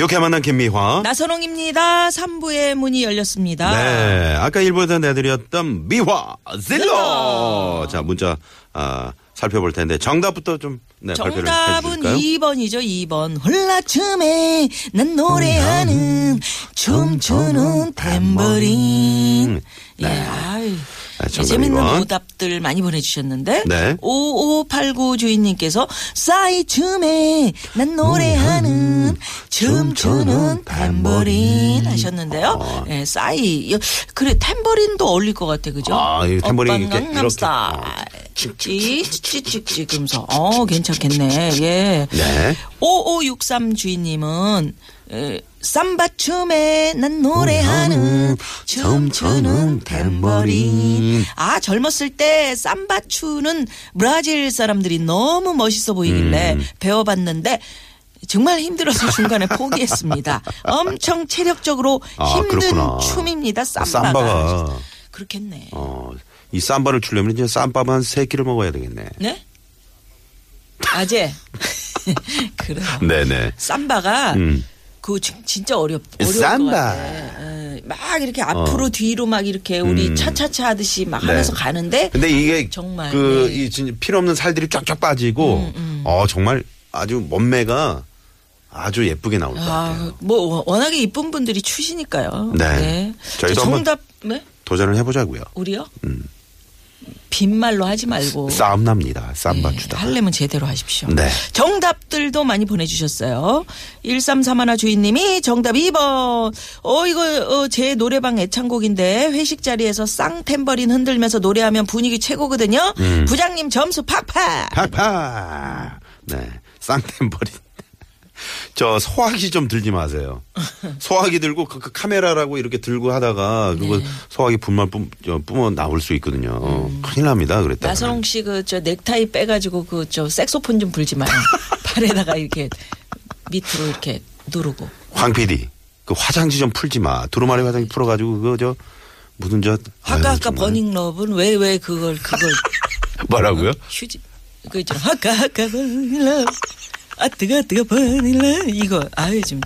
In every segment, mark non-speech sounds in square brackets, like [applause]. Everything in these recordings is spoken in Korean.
이렇게 만난 김미화. 나선홍입니다. 3부의 문이 열렸습니다. 네. 아까 일부에서 내드렸던 미화 질러. 자, 문자, 아, 살펴볼 텐데 정답부터 좀, 네, 발표를 정답은 해주실까요? 2번이죠, 2번. 홀라춤에 난 노래하는 춤추는 탬버린. 예, 아이. 네, 재밌는 2번. 오답들 많이 보내주셨는데. 네. 5589 주인님께서 싸이 춤에 난 노래하는 춤추는 탬버린 하셨는데요. 아. 예, 싸이. 여- 그래, 탬버린도 어울릴 것 같아, 그죠? 아, 이 탬버린 이렇게. 찌찌찌찌찌 그러면서 어 괜찮겠네. 예. 네. 5563 주인님은 에, 삼바춤에 난 노래하는 춤추는 탬버린. 아 젊었을 때 삼바추는 브라질 사람들이 너무 멋있어 보이길래 음. 배워봤는데 정말 힘들어서 중간에 [laughs] 포기했습니다. 엄청 체력적으로 아, 힘든 그렇구나. 춤입니다. 삼바가. 삼바가. 그렇겠네. 어, 이 쌈바를 추려면 이제 쌈밥 한세 끼를 먹어야 되겠네. 네? 아재. [laughs] [laughs] 그래요. 네네. 삼바가 음. 그 진- 진짜 어렵 어려울 삼바. 것 같아. 에, 막 이렇게 앞으로 뒤로 막 이렇게 우리 음. 차차차 하듯이 막 네. 하면서 가는데 근데 이게 정말, 그, 네. 이 필요 없는 살들이 쫙쫙 빠지고, 어, 정말 아주 몸매가 아주 예쁘게 나올 것 같아요. 아, 뭐 워낙에 이쁜 분들이 추시니까요. 네. 저희도 자, 한번- 정답 네? 도전을 해보자고요. 우리요? 빈말로 하지 말고 싸움 납니다. 쌈바 네, 추다. 하려면 제대로 하십시오. 네. 정답들도 많이 보내주셨어요. 1331 주인님이 정답 2번. 어, 이거, 어, 제 노래방 애창곡인데, 회식 자리에서 쌍템버린 흔들면서 노래하면 분위기 최고거든요. 음. 부장님 점수 팍팍! 팍팍. 네. 쌍템버린. 저 소화기 좀 들지 마세요. [laughs] 소화기 들고 그, 그 카메라라고 이렇게 들고 하다가 그거 네. 소화기 분말 뿜, 저, 뿜어 나올 수 있거든요. 큰일 납니다. 그랬다. 음. 나선홍 씨 그, 저, 넥타이 빼가지고 그, 저, 색소폰 좀 불지 마요. [laughs] 팔에다가 이렇게 밑으로 이렇게 누르고. 황 PD. 그 화장지 좀 풀지 마. 두루마리 화장지 풀어가지고 그거 저 무슨 저 아까 아유, 아까 정말. 버닝럽은 왜, 왜 그걸, 그걸. [laughs] 뭐라고요? 휴지 그 있잖아 아까 아까 버닐라 아 뜨거 뜨거 버닐라 이거 아유 좀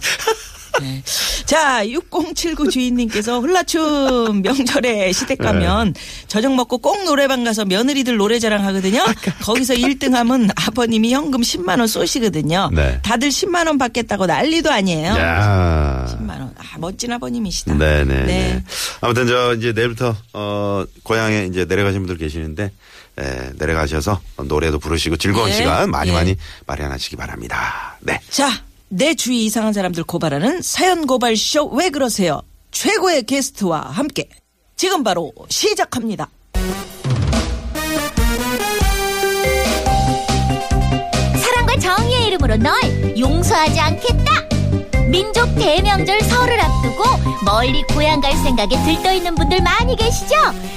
네. 자, 6079 주인님께서 홀라춤 명절에 시댁 가면 저녁 먹고 꼭 노래방 가서 며느리들 노래 자랑 하거든요. 거기서 1등 하면 아버님이 현금 10만 원 쏘시거든요. 네. 다들 10만 원 받겠다고 난리도 아니에요. 야. 10만 원. 아, 멋진 아버님이시다. 네네. 네. 네. 아무튼 저 이제 내일부터 어 고향에 이제 내려가신 분들 계시는데 에, 내려가셔서 노래도 부르시고 즐거운 예. 시간 많이 예. 많이 마련하시기 바랍니다. 네. 자, 내 주위 이상한 사람들 고발하는 사연 고발 쇼 왜 그러세요? 최고의 게스트와 함께 지금 바로 시작합니다. 사랑과 정의의 이름으로 널 용서하지 않겠다. 민족 대명절 설을 앞두고 멀리 고향 갈 생각에 들떠 있는 분들 많이 계시죠?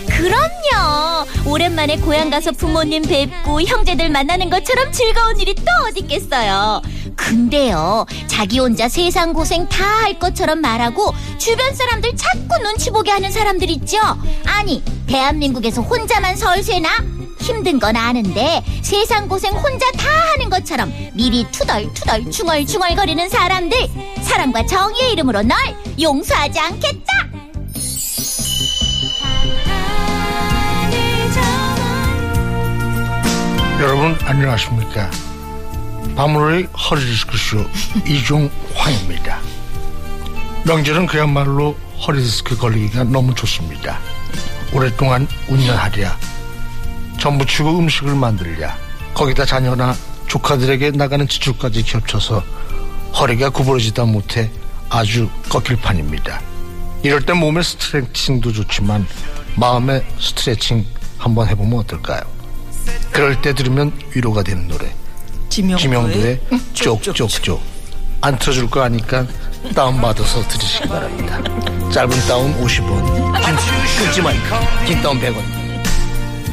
그럼요. 오랜만에 고향 가서 부모님 뵙고 형제들 만나는 것처럼 즐거운 일이 또 어디 있겠어요. 근데요, 자기 혼자 세상 고생 다 할 것처럼 말하고 주변 사람들 자꾸 눈치 보게 하는 사람들 있죠? 아니, 대한민국에서 혼자만 설세나? 힘든 건 아는데 세상 고생 혼자 다 하는 것처럼 미리 투덜투덜 중얼중얼거리는 사람들. 사랑과 정의의 이름으로 널 용서하지 않겠다. 여러분 안녕하십니까? 바무로의 허리디스크쇼 [laughs] 이종황입니다. 명절은 그야말로 허리디스크 걸리기가 너무 좋습니다. 오랫동안 운전하랴 전부치고 음식을 만들랴 거기다 자녀나 조카들에게 나가는 지출까지 겹쳐서 허리가 구부러지다 못해 아주 꺾일 판입니다 이럴 때 몸의 스트레칭도 좋지만 마음의 스트레칭 한번 해보면 어떨까요? 그럴 때 들으면 위로가 되는 노래 지명도의, 김영도의 쪽쪽쪽. 안 틀어줄 거 아니까 다운받아서 들으시기 바랍니다 짧은 다운 50원, 긴, 끊지 말고 긴 다운 100원.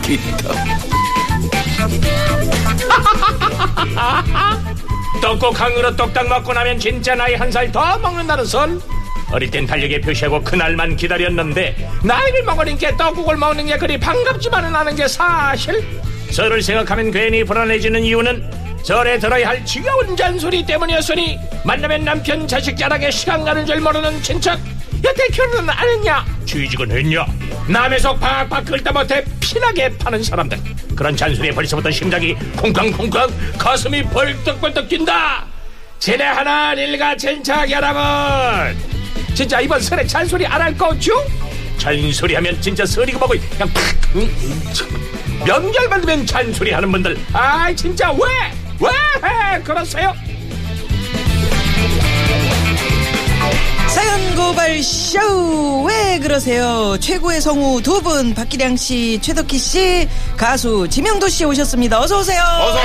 [laughs] 떡국항으로 똑딱 먹고 나면 진짜 나이 한 살 더 먹는다는 설 어릴 땐 달력에 표시하고 그날만 기다렸는데 나이를 먹으니까 떡국을 먹는 게 그리 반갑지만은 않은 게 사실. 설을 생각하면 괜히 불안해지는 이유는 절에 들어야 할 지겨운 잔소리 때문이었으니 만나면 남편 자식 자랑에 시간 가는 줄 모르는 친척 여태 결혼은 안 했냐 취직은 했냐 남의 속 팍팍 끓다 못해 피나게 파는 사람들 그런 잔소리에 벌써부터 심장이 쿵쾅쿵쾅 가슴이 벌떡벌떡 뛴다 지네 하나 일가 진척 여러분 진짜 이번 설에 잔소리 안 할 거죠? 잔소리 하면 진짜 설이고 뭐고 그냥 팍. 명절만 되면 잔소리 하는 분들 아 진짜 왜? 왜 그러세요? 사연 고발 쇼! 왜 그러세요? 최고의 성우 두 분, 박기량 씨, 최덕희 씨, 가수 지명도 씨 오셨습니다. 어서오세요. 어서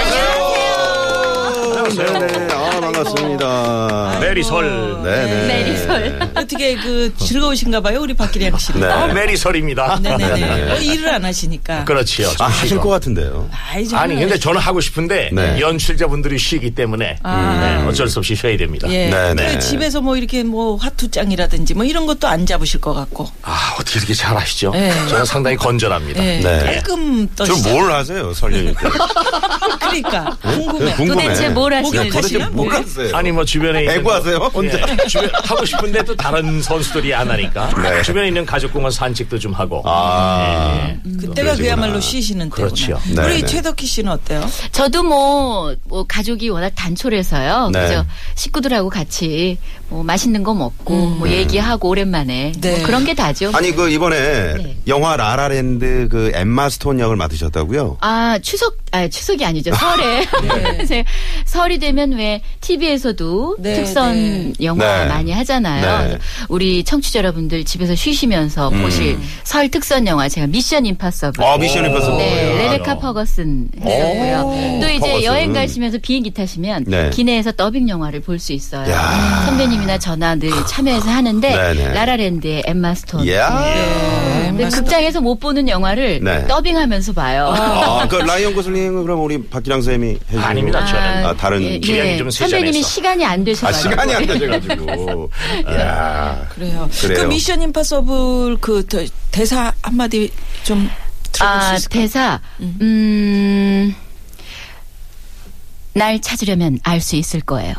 오세요. 네네. 아, 반갑습니다. 메리설 네네. 메리설. 어떻게 그 즐거우신가 봐요, 우리 박기량 씨는. 네. 아, 메리설입니다 네네네. 어, 일을 안 하시니까. 그렇지요 아, 하실 것 같은데요. 아이. 아니 근데 저는 하고 싶은데 네. 연출자분들이 쉬기 때문에 네, 어쩔 수 없이 쉬어야 됩니다 예. 네네. 그래, 집에서 뭐 이렇게 뭐 화투장이라든지 뭐 이런 것도 안 잡으실 것 같고. 아 어떻게 이렇게 잘 아시죠? 네. 저는 상당히 건전합니다 예. 네. 깔끔 떠시죠. 좀뭘 하세요, 설년일 때? [laughs] 그러니까 궁금해. 궁금해. 도대체 뭘 하시는 목욕 도대체? 뭘? 하세요? 아니 뭐 주변에 애구하세요? 뭐, 혼자? 예, 주변 하고 싶은데 또 다른 선수들이 안 하니까 [laughs] 네. 주변에 있는 가족공원 산책도 좀 하고 아. 예. 그때가 그야말로 쉬시는 때구나. 그렇죠. 네, 우리 네. 최덕희 씨는 어때요? 저도 뭐, 뭐 가족이 워낙 단촐해서요. 네. 그죠? 식구들하고 같이 뭐 맛있는 거 먹고 뭐 얘기하고 오랜만에 네. 뭐 그런 게 다죠. 아니, 그, 이번에 네. 영화 라라랜드 그 엠마 스톤 역을 맡으셨다고요? 아, 추석, 아, 추석이 아니죠. 설에. 그래서 [laughs] [laughs] 설이 되면 왜 TV에서도 네, 특선 네. 영화 네. 많이 하잖아요. 네. 우리 청취자 여러분들 집에서 쉬시면서 보실 설 특선 영화 제가 미션 임파서블. 아, 미션 임파서블. 네, 야, 레베카 야. 퍼거슨 했었고요. 또 이제 퍼거슨. 여행 가시면서 비행기 타시면 네. 기내에서 더빙 영화를 볼 수 있어요. 야. 선배님 이나 저나 늘 참여해서 하는데 네네. 라라랜드의 엠마 스톤. 야. 근데 극장에서 못 보는 영화를 네. 더빙하면서 봐요. 아, 그 라이언 고슬링은 그럼 우리 박기량 쌤이 해주는 아닙니다, 저는. 아, 다른 예, 기량이 예. 좀 선배님이 세잖아서. 시간이 안 아, 되셔가지고. 시간이 안 되셔가지고. [laughs] 야 그래요. 그래요. 그 미션 임파서블 그 더- 대사 한마디 좀 들어볼 수 아, 있을까요? 대사, 음, 날 찾으려면 알 수 있을 거예요.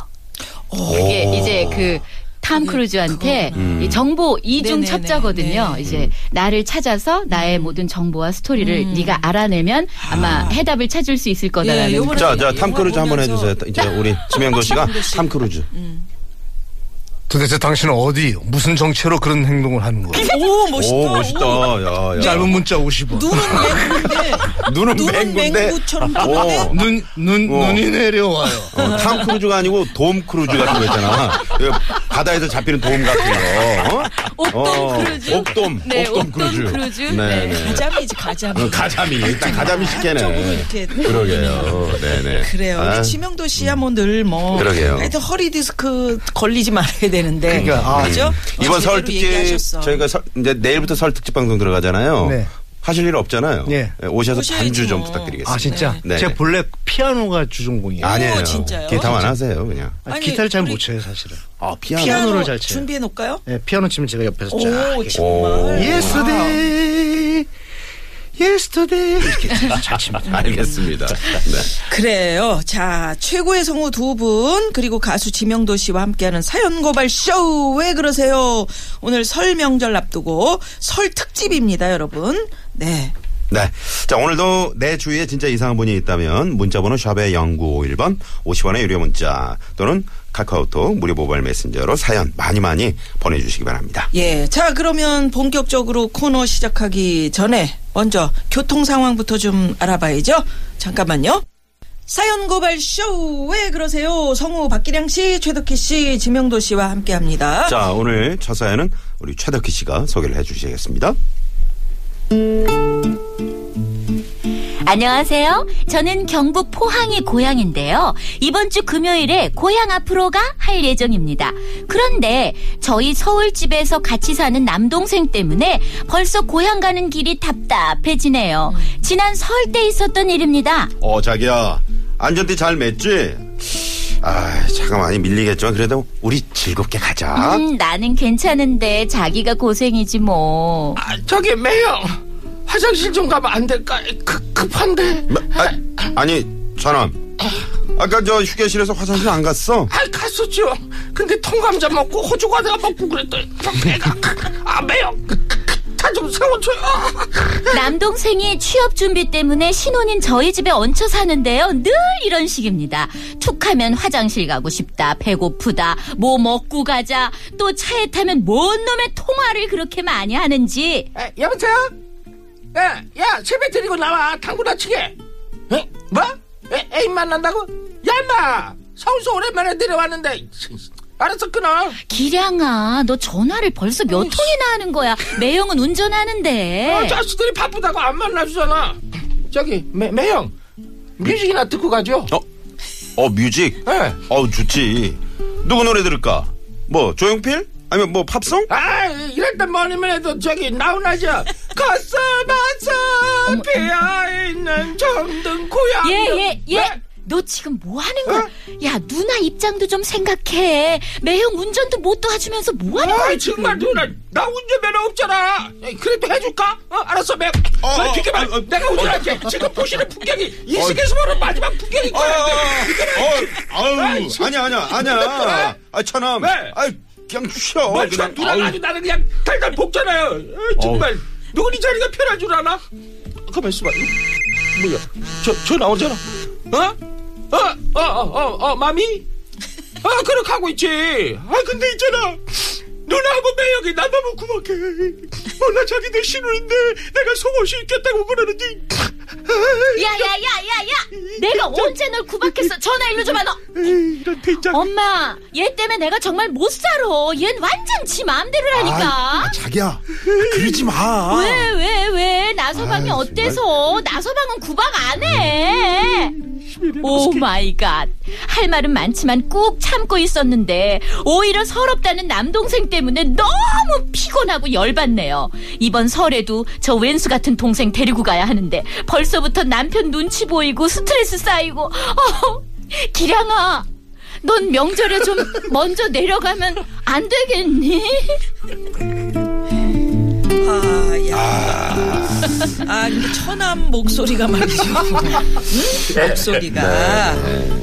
그게 이제 그, 탐 크루즈한테 이 정보 이중 네네네. 첩자거든요. 네. 이제 나를 찾아서 나의 모든 정보와 스토리를 네가 알아내면 아마 해답을 찾을 수 있을 거다라는 예, 요번에 자, 자, 영화 탐 크루즈 한번 보면서 해주세요. 이제 우리 [laughs] 지명도 씨가. 탐 크루즈. 도대체 당신은 어디 무슨 정체로 그런 행동을 하는 거예요? 오 멋있다. 오, 멋있다. 야, 야. 짧은 문자 50원. 눈은 맹구인데 [laughs] 눈은 눈은 맹구인데. 맹구처럼 오. 뜨는데 눈, 눈, 어. 눈이 내려와요. 어, 탐 크루즈가 아니고 돔 크루즈 같은 거 있잖아. 그 바다에서 잡히는 돔 같은 거. 어? 옥돔 어, 크루즈. 옥돔. 네, 옥돔 크루즈. 크루즈. 네, 네. 네. 가자미지 가자미. 어, 가자미. 일단 가자미 식혜네. 이렇게. 그러게요. 네네. 그래요. 아, 우리 지명도 씨야 뭐늘 뭐. 그러게요. 하여튼 허리 디스크 걸리지 말아야 되는데. 그러니까, 아, 그죠? 이번 설 특집 얘기하셨어. 저희가 설, 이제 내일부터 설 특집 방송 들어가잖아요. 네. 하실 일 없잖아요. 예. 오셔서 오셔야지 반주 좀 뭐. 부탁드리겠습니다. 아, 진짜? 네. 제 본래 피아노가 주전공이에요. 아니에요. 오, 진짜요? 기타만 하세요, 그냥. 아, 아니, 기타를 잘 우리- 못 쳐요, 사실은. 아, 피아노. 피아노 를 잘 쳐요. 준비해 놓을까요? 네, 피아노 치면 제가 옆에서 쫙. 오. 정말. Yesterday, yesterday. 이렇게 [laughs] 잘 칩니다. 알겠습니다. 네. 그래요. 자, 최고의 성우 두 분, 그리고 가수 지명도 씨와 함께하는 사연 고발 쇼! 왜 그러세요? 오늘 설 명절 앞두고 설 특집입니다, 여러분. 네. 네. 자, 오늘도 내 주위에 진짜 이상한 분이 있다면 문자번호 샵의 0951번 50원의 유료 문자 또는 카카오톡 무료 모바일 메신저로 사연 많이 많이 보내주시기 바랍니다. 예. 자, 그러면 본격적으로 코너 시작하기 전에 먼저 교통 상황부터 좀 알아봐야죠. 잠깐만요. 사연 고발 쇼! 왜 그러세요? 성우 박기량 씨, 최덕희 씨, 지명도 씨와 함께 합니다. 자, 오늘 첫 사연은 우리 최덕희 씨가 소개를 해 주시겠습니다. 안녕하세요. 저는 경북 포항이 고향인데요. 이번 주 금요일에 고향 앞으로가 할 예정입니다. 그런데 저희 서울집에서 같이 사는 남동생 때문에 벌써 고향 가는 길이 답답해지네요. 지난 설 때 있었던 일입니다. 어, 자기야. 안전띠 잘 맸지? 아, 차가 많이 밀리겠지만 그래도 우리 즐겁게 가자. 음, 나는 괜찮은데 자기가 고생이지 뭐. 아, 저기 매형 화장실 좀 가면 안 될까? 급, 급한데. 아, 아니, 전함. 아까 저 휴게실에서 화장실 안 갔어? 아, 갔었죠. 근데 통감자 먹고 호주 과자 먹고 그랬더니 배가 아 매형 다좀 세워줘요. 남동생이 취업 준비 때문에 신혼인 저희 집에 얹혀 사는데요. 늘 이런 식입니다. 툭하면 화장실 가고 싶다. 배고프다. 뭐 먹고 가자. 또 차에 타면 뭔 놈의 통화를 그렇게 많이 하는지. 에, 여보세요? 야, 야, 세배 드리고 나와. 당구나 치게. 에? 뭐? 애, 애인 만난다고? 야, 임마! 서울서 오랜만에 내려왔는데. 알았어, 끊어. 기량아, 너 전화를 벌써 몇 통이나 하는 거야. 매형은 운전하는데. 어, 자식들이 바쁘다고 안 만나주잖아. 저기, 매, 매형. 뮤직이나 듣고 가죠? 어? 어, 뮤직? 예. 어, 좋지. 누구 노래 들을까? 뭐, 조용필? 아니면 뭐, 팝송? 아, 이럴 땐 뭐니면 해도 저기, 나훈아죠. 가슴에서 피어있는 정든 고향. 예, 예, 예. 네? 너 지금 뭐 하는 거야? 야, 누나 입장도 좀 생각해. 매형 운전도 못 도와주면서 뭐 하는 아, 거야, 지금? 정말 누나 나 운전면허 없잖아. 그래도 해줄까? 어, 알았어, 매. 어, 어, 어, 비켜봐. 어, 어, 내가 운전할게. 지금 보시는 풍경이 이 시계에서 보는 마지막 풍경인 어, 어, 거야. 어, 아유. 아니야, 아니야, 아니야. 아, 천함. 왜? 아, 그냥 쉬어. 뭘 그냥. 누나 아유. 아주 나는 그냥 달달 볶잖아요. 어, 정말 누구 이 자리가 편할 줄 아나? 가만 있어봐. 이거 뭐야? 저, 저 나오잖아. 어? 어, 어, 어, 어, 어, 마미? 아, 그렇게 하고 있지. 아, 근데 있잖아. 누나하고 매형이 나 너무 구박해. 몰라, 자기들 신우인데 내가 속옷이 있겠다고 그러는지. 야, 야, 야, 야, 야! 내가 언제 널 구박했어? 전화 일로 줘봐, 너! 에이, 이런 된장. 엄마, 얘 때문에 내가 정말 못 살아. 얜 완전 지 마음대로라니까. 아, 자기야. 그러지 마. 왜, 왜, 왜? 나서방이 아이, 어때서? 나서방은 구박 안 해. oh my god. 할 말은 많지만 꾹 참고 있었는데 오히려 서럽다는 남동생 때문에 너무 피곤하고 열받네요. 이번 설에도 저 왼수 같은 동생 데리고 가야 하는데 벌써부터 남편 눈치 보이고 스트레스 쌓이고 어, 기량아 넌 명절에 좀 먼저 내려가면 안 되겠니? [laughs] 아, 야. 아, 근데 처남 목소리가 말이죠. 응? [laughs] 목소리가.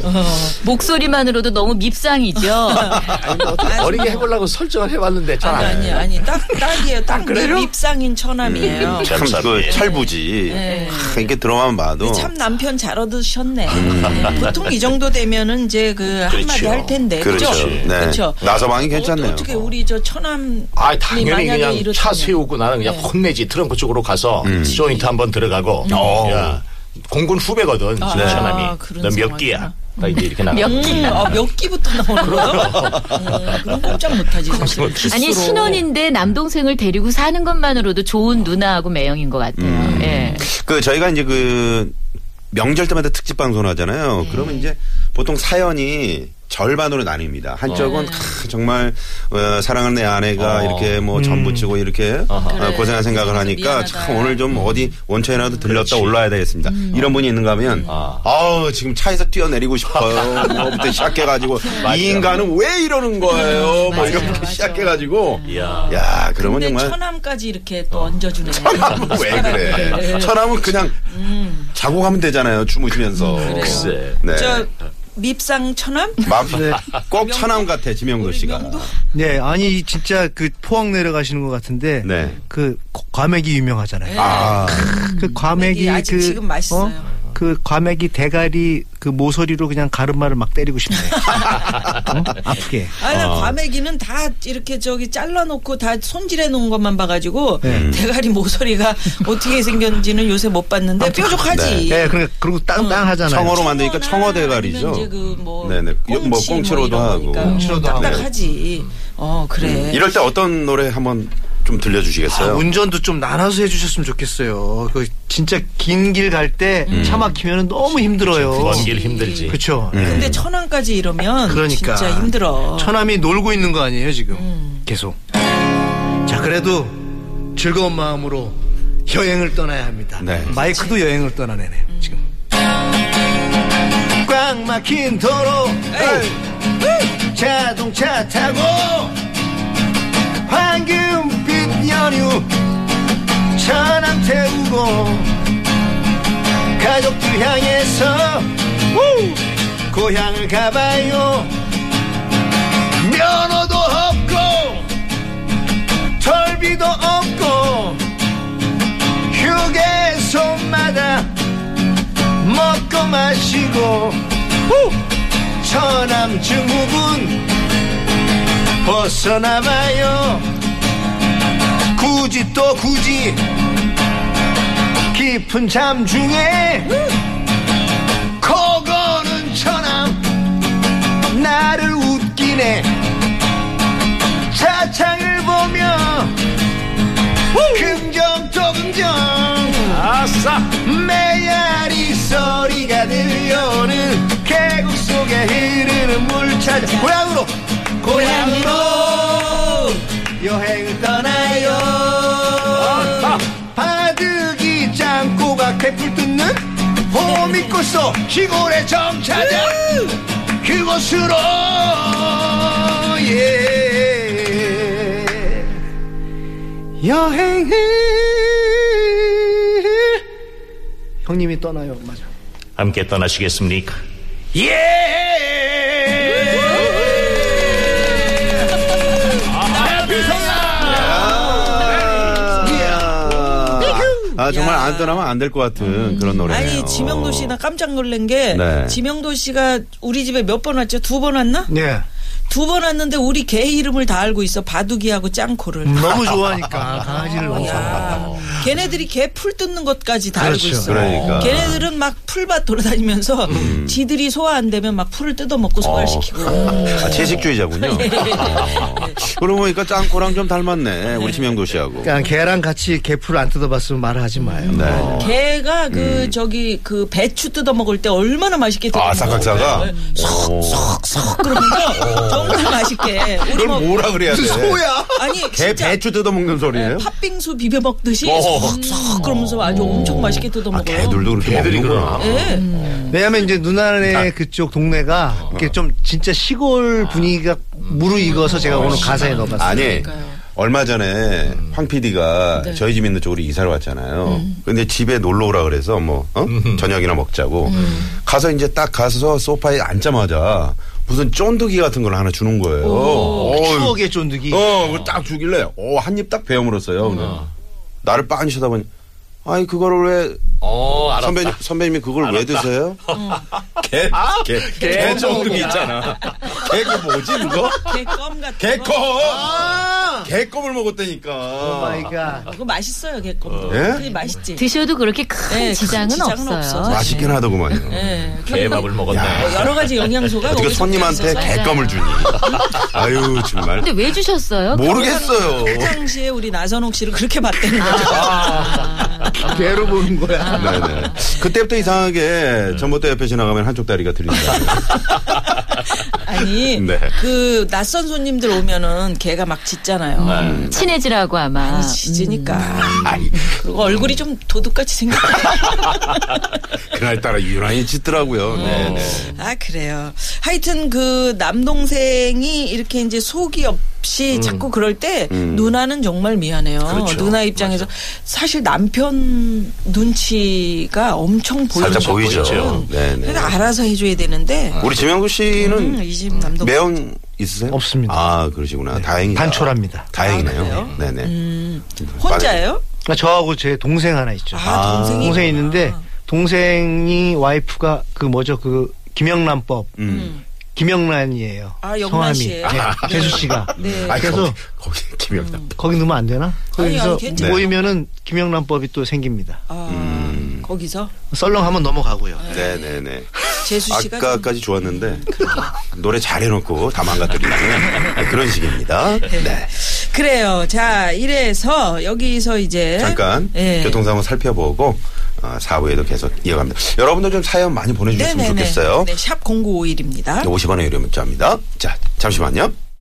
어, 목소리만으로도 너무 밉상이죠. [laughs] 어리게 해보려고 설정을 해봤는데 잘 아니, 안 아니, 해. 아니. 딱, 딱이에요. 딱 그래요? 밉상인 처남이에요. 참, 그, 철부지. 하, 이렇게 들어만 봐도. 참 남편 잘 얻으셨네. 네. 보통 이 정도 되면은 이제 그 한마디 할 텐데. 그렇죠. 그죠? 네. 그렇죠. 나서방이 괜찮네요. 어, 어떻게 우리 저 처남. 아 당연히 만약에 그냥 이렇다면. 차 세우고 나는 그냥 네. 혼내지 트렁크 쪽으로 가서 음. 조인트 한번 들어가고 어. 야 공군 후배거든 아, 신천함이 그런 너몇 상황이구나. 기야 딱 이제 이렇게 나가 몇 기? 아, 몇 기부터 나오는 거야? 어, 그럼 꼼짝 못하지, 사실. 아니 신혼인데 남동생을 데리고 사는 것만으로도 좋은 누나하고 매형인 것 같아요. 음. 예. 그 저희가 이제 그 명절 때마다 특집 방송을 하잖아요. 네. 그러면 이제 보통 사연이 절반으로 나뉩니다. 한쪽은 네. 크, 정말 어, 사랑하는 내 아내가 어. 이렇게 뭐 전부치고 이렇게 어, 그래. 고생한 생각을 하니까 미안하다. 참 오늘 좀 어디 원천이라도 들렸다 그렇지. 올라야 되겠습니다. 음. 이런 분이 있는가 하면 아. 아우 지금 차에서 뛰어내리고 싶어요. 뭐부터 시작해가지고 [laughs] 이 인간은 왜 이러는 거예요? 뭐 이렇게 맞아요. 시작해가지고 이야 야 그러면 근데 정말 처남까지 이렇게 또 얹어주네. 천함은 [laughs] 왜 그래? 천함은 그냥 자고 가면 되잖아요. 주무시면서. 글쎄. 네. 저 밉상 처남? 맘, 꼭 천함 같아, 지명도 씨가. 명도? 네, 아니 진짜 그 포항 내려가시는 것 같은데 네. 그 고- 과메기 유명하잖아요. 아, 그 과메기 아직 그 지금 맛있어요. 그 과메기 대가리 그 모서리로 그냥 가르마를 막 때리고 싶네. [laughs] 어? 아프게. 아니, 나 과메기는 다 이렇게 저기 잘라놓고 다 손질해 놓은 것만 봐가지고 네. 대가리 모서리가 [laughs] 어떻게 생겼는지는 요새 못 봤는데 뾰족하지. 네, 그러니까 그리고 땅땅하잖아요. 청어로 만드니까 청어 대가리죠. 이제 그뭐 네네. 뭐 꽁치로도 하고. 꽁치로도 하고. 딱딱하지. 어 그래. 이럴 때 어떤 노래 한번 좀 들려주시겠어요? 아, 운전도 좀 나눠서 해주셨으면 좋겠어요. 그 진짜 긴 길 갈 때차 막히면 너무 힘들어요. 먼 길 힘들지. 그렇죠. 근데 천안까지 이러면 그러니까 진짜 힘들어. 처남이 놀고 있는 거 아니에요 지금 계속. 자 그래도 즐거운 마음으로 여행을 떠나야 합니다. 네. 마이크도 여행을 떠나네요 지금. 꽉 막힌 도로 자동차 타고 황금빛 연휴 천안 태우고 가족들 향해서. 우! 고향을 가봐요. 면허도 없고 털비도 없고 휴게소마다 먹고 마시고 후! 처남 증후군 벗어나봐요 굳이 또 굳이 깊은 잠 중에 코고는 처남 나를 웃기네. 차창을 보며 긍정 또 긍정. 아싸. 메아리 소리가 들려오는 계곡 속에 흐르는 물 찾아 고향으로 고향으로 개풀 뜯는 봄이 꽃소 시골의 정차장. 그곳으로 예. 여행을. 형님이 떠나요. 맞아. 함께 떠나시겠습니까? 아, 정말 안 떠나면 안 될 것 같은 그런 노래예요. 아니 지명도 씨 나 깜짝 놀란 게 네. 지명도 씨가 우리 집에 몇 번 왔죠? 두 번 왔나? 네 두번 왔는데 우리 개 이름을 다 알고 있어. 바둑이하고 짱코를. 너무 좋아하니까 강아지를 너무 좋아 야, 걔네들이 개 풀 뜯는 것까지 다 알고 그렇죠. 있어. 그러니까. 걔네들은 막 풀밭 돌아다니면서 지들이 소화 안 되면 막 풀을 뜯어먹고 소화시키고. 아, 채식주의자군요. 아, [laughs] 그러고 보니까 짱코랑 좀 닮았네. 우리 지명도 씨하고. 그러니까 걔랑 같이 개풀 안 뜯어봤으면 말을 하지 마요 네. 개가 그 저기 그 배추 뜯어 먹을 때 얼마나 맛있게 뜯어 아, 먹어. 싹각사가? 오. 쏙 그러면서 정말 맛있게. 우리 그걸 뭐 뭐라 그래야 돼? 아니 개 진짜 배추 뜯어먹는 소리예요? 팥빙수 비벼 먹듯이 어. 쏙쏙 그러면서 아주 엄청 맛있게 뜯어 아, 먹어요. 개들도 그렇게 개들이 먹는구나. 예. 왜냐면 이제 누나네 그쪽 동네가 이렇게 좀 진짜 시골 분위기가 무르익어서 제가 오늘 가사에 넣어봤어요 아니 얼마 전에 황 PD가 네. 저희 집 있는 쪽으로 이사를 왔잖아요. 근데 집에 놀러 오라 그래서 뭐 어? 저녁이나 먹자고 가서 이제 딱 가서 소파에 앉자마자 무슨 쫀득이 같은 걸 하나 주는 거예요. 어이, 추억의 쫀득이 어, 그걸 딱 주길래, 어, 한입 딱 베어 물었어요. 그냥. 나를 빤히 쳐다보니, 아니, 그거를 왜, 어, 알았다. 선배님, 선배님이 그걸 왜 드세요? [laughs] 개, 개, 개 쫀득이 있잖아. 개, 그 뭐지, 그거? 개껌 같은 개껌! 거. 개껌을 먹었다니까. oh my god 그거 맛있어요 개껌도. 예? 그게 맛있지. 드셔도 그렇게 큰 네, 큰 지장은, 지장은 없어요. 없어서. 맛있긴 하더구만요. 예. 개밥을 먹었네. 뭐 여러 가지 영양소가 어떻게 손님한테. 개껌을 주니? [laughs] 아유, 정말. 근데 왜 주셨어요? 모르겠어요. 그 당시에 우리 나선홍 씨를 그렇게 봤다는 거죠. 개로 보는 거야 네네. 그때부터 이상하게 전봇대 옆에 지나가면 한쪽 다리가 들린다. [laughs] 아니 네. 그 낯선 손님들 오면은 개가 막 짖잖아요. 친해지라고 아마. 많이 짖으니까. 그리고 얼굴이 좀 도둑같이 생겼다. [laughs] 그날따라 유난히 짖더라고요. 네 네. 아 그래요. 하여튼 그 남동생이 이렇게 이제 속이 없이 자꾸 그럴 때 누나는 정말 미안해요. 그렇죠. 누나 입장에서 사실 남편 눈치가 엄청 보이죠. 거거든요. 네네. 그러니까 알아서 해줘야 되는데 우리 지명구 씨는 음, 이집 남동 매형 있으세요? 없습니다. 아, 그러시구나. 다행이다. 반초랍니다 다행이네요. 아? 네네. 혼자예요? 그러니까 저하고 제 동생 하나 있죠 아, 동생이 동생이 있는데 동생이 와이프가 그 뭐죠 그 김영란법 음. 김영란이에요. 아, 영란 성함이. 씨예요? 네, 재수 씨가. 네. 아니, 그래서 거기, 거기 김영남. 거기 넣으면 안 되나? 아니, 거기서 아니, 괜찮아요. 모이면은 김영란법이 또 생깁니다. 아, 음. 거기서 썰렁 한번 넘어가고요. 네네네. 재수 씨가 좀- 아까까지 좋았는데 노래 잘 해놓고 다 망가뜨리는 그런 식입니다. 네. 그래요. 자, 이래서 여기서 이제 잠깐 예. 교통 상황 살펴보고 어, 4부에도 계속 이어갑니다. 여러분도 좀 사연 많이 보내주셨으면 네네네. 좋겠어요. 네, 샵 0951입니다. 50원의 유료 문자입니다. 자, 잠시만요.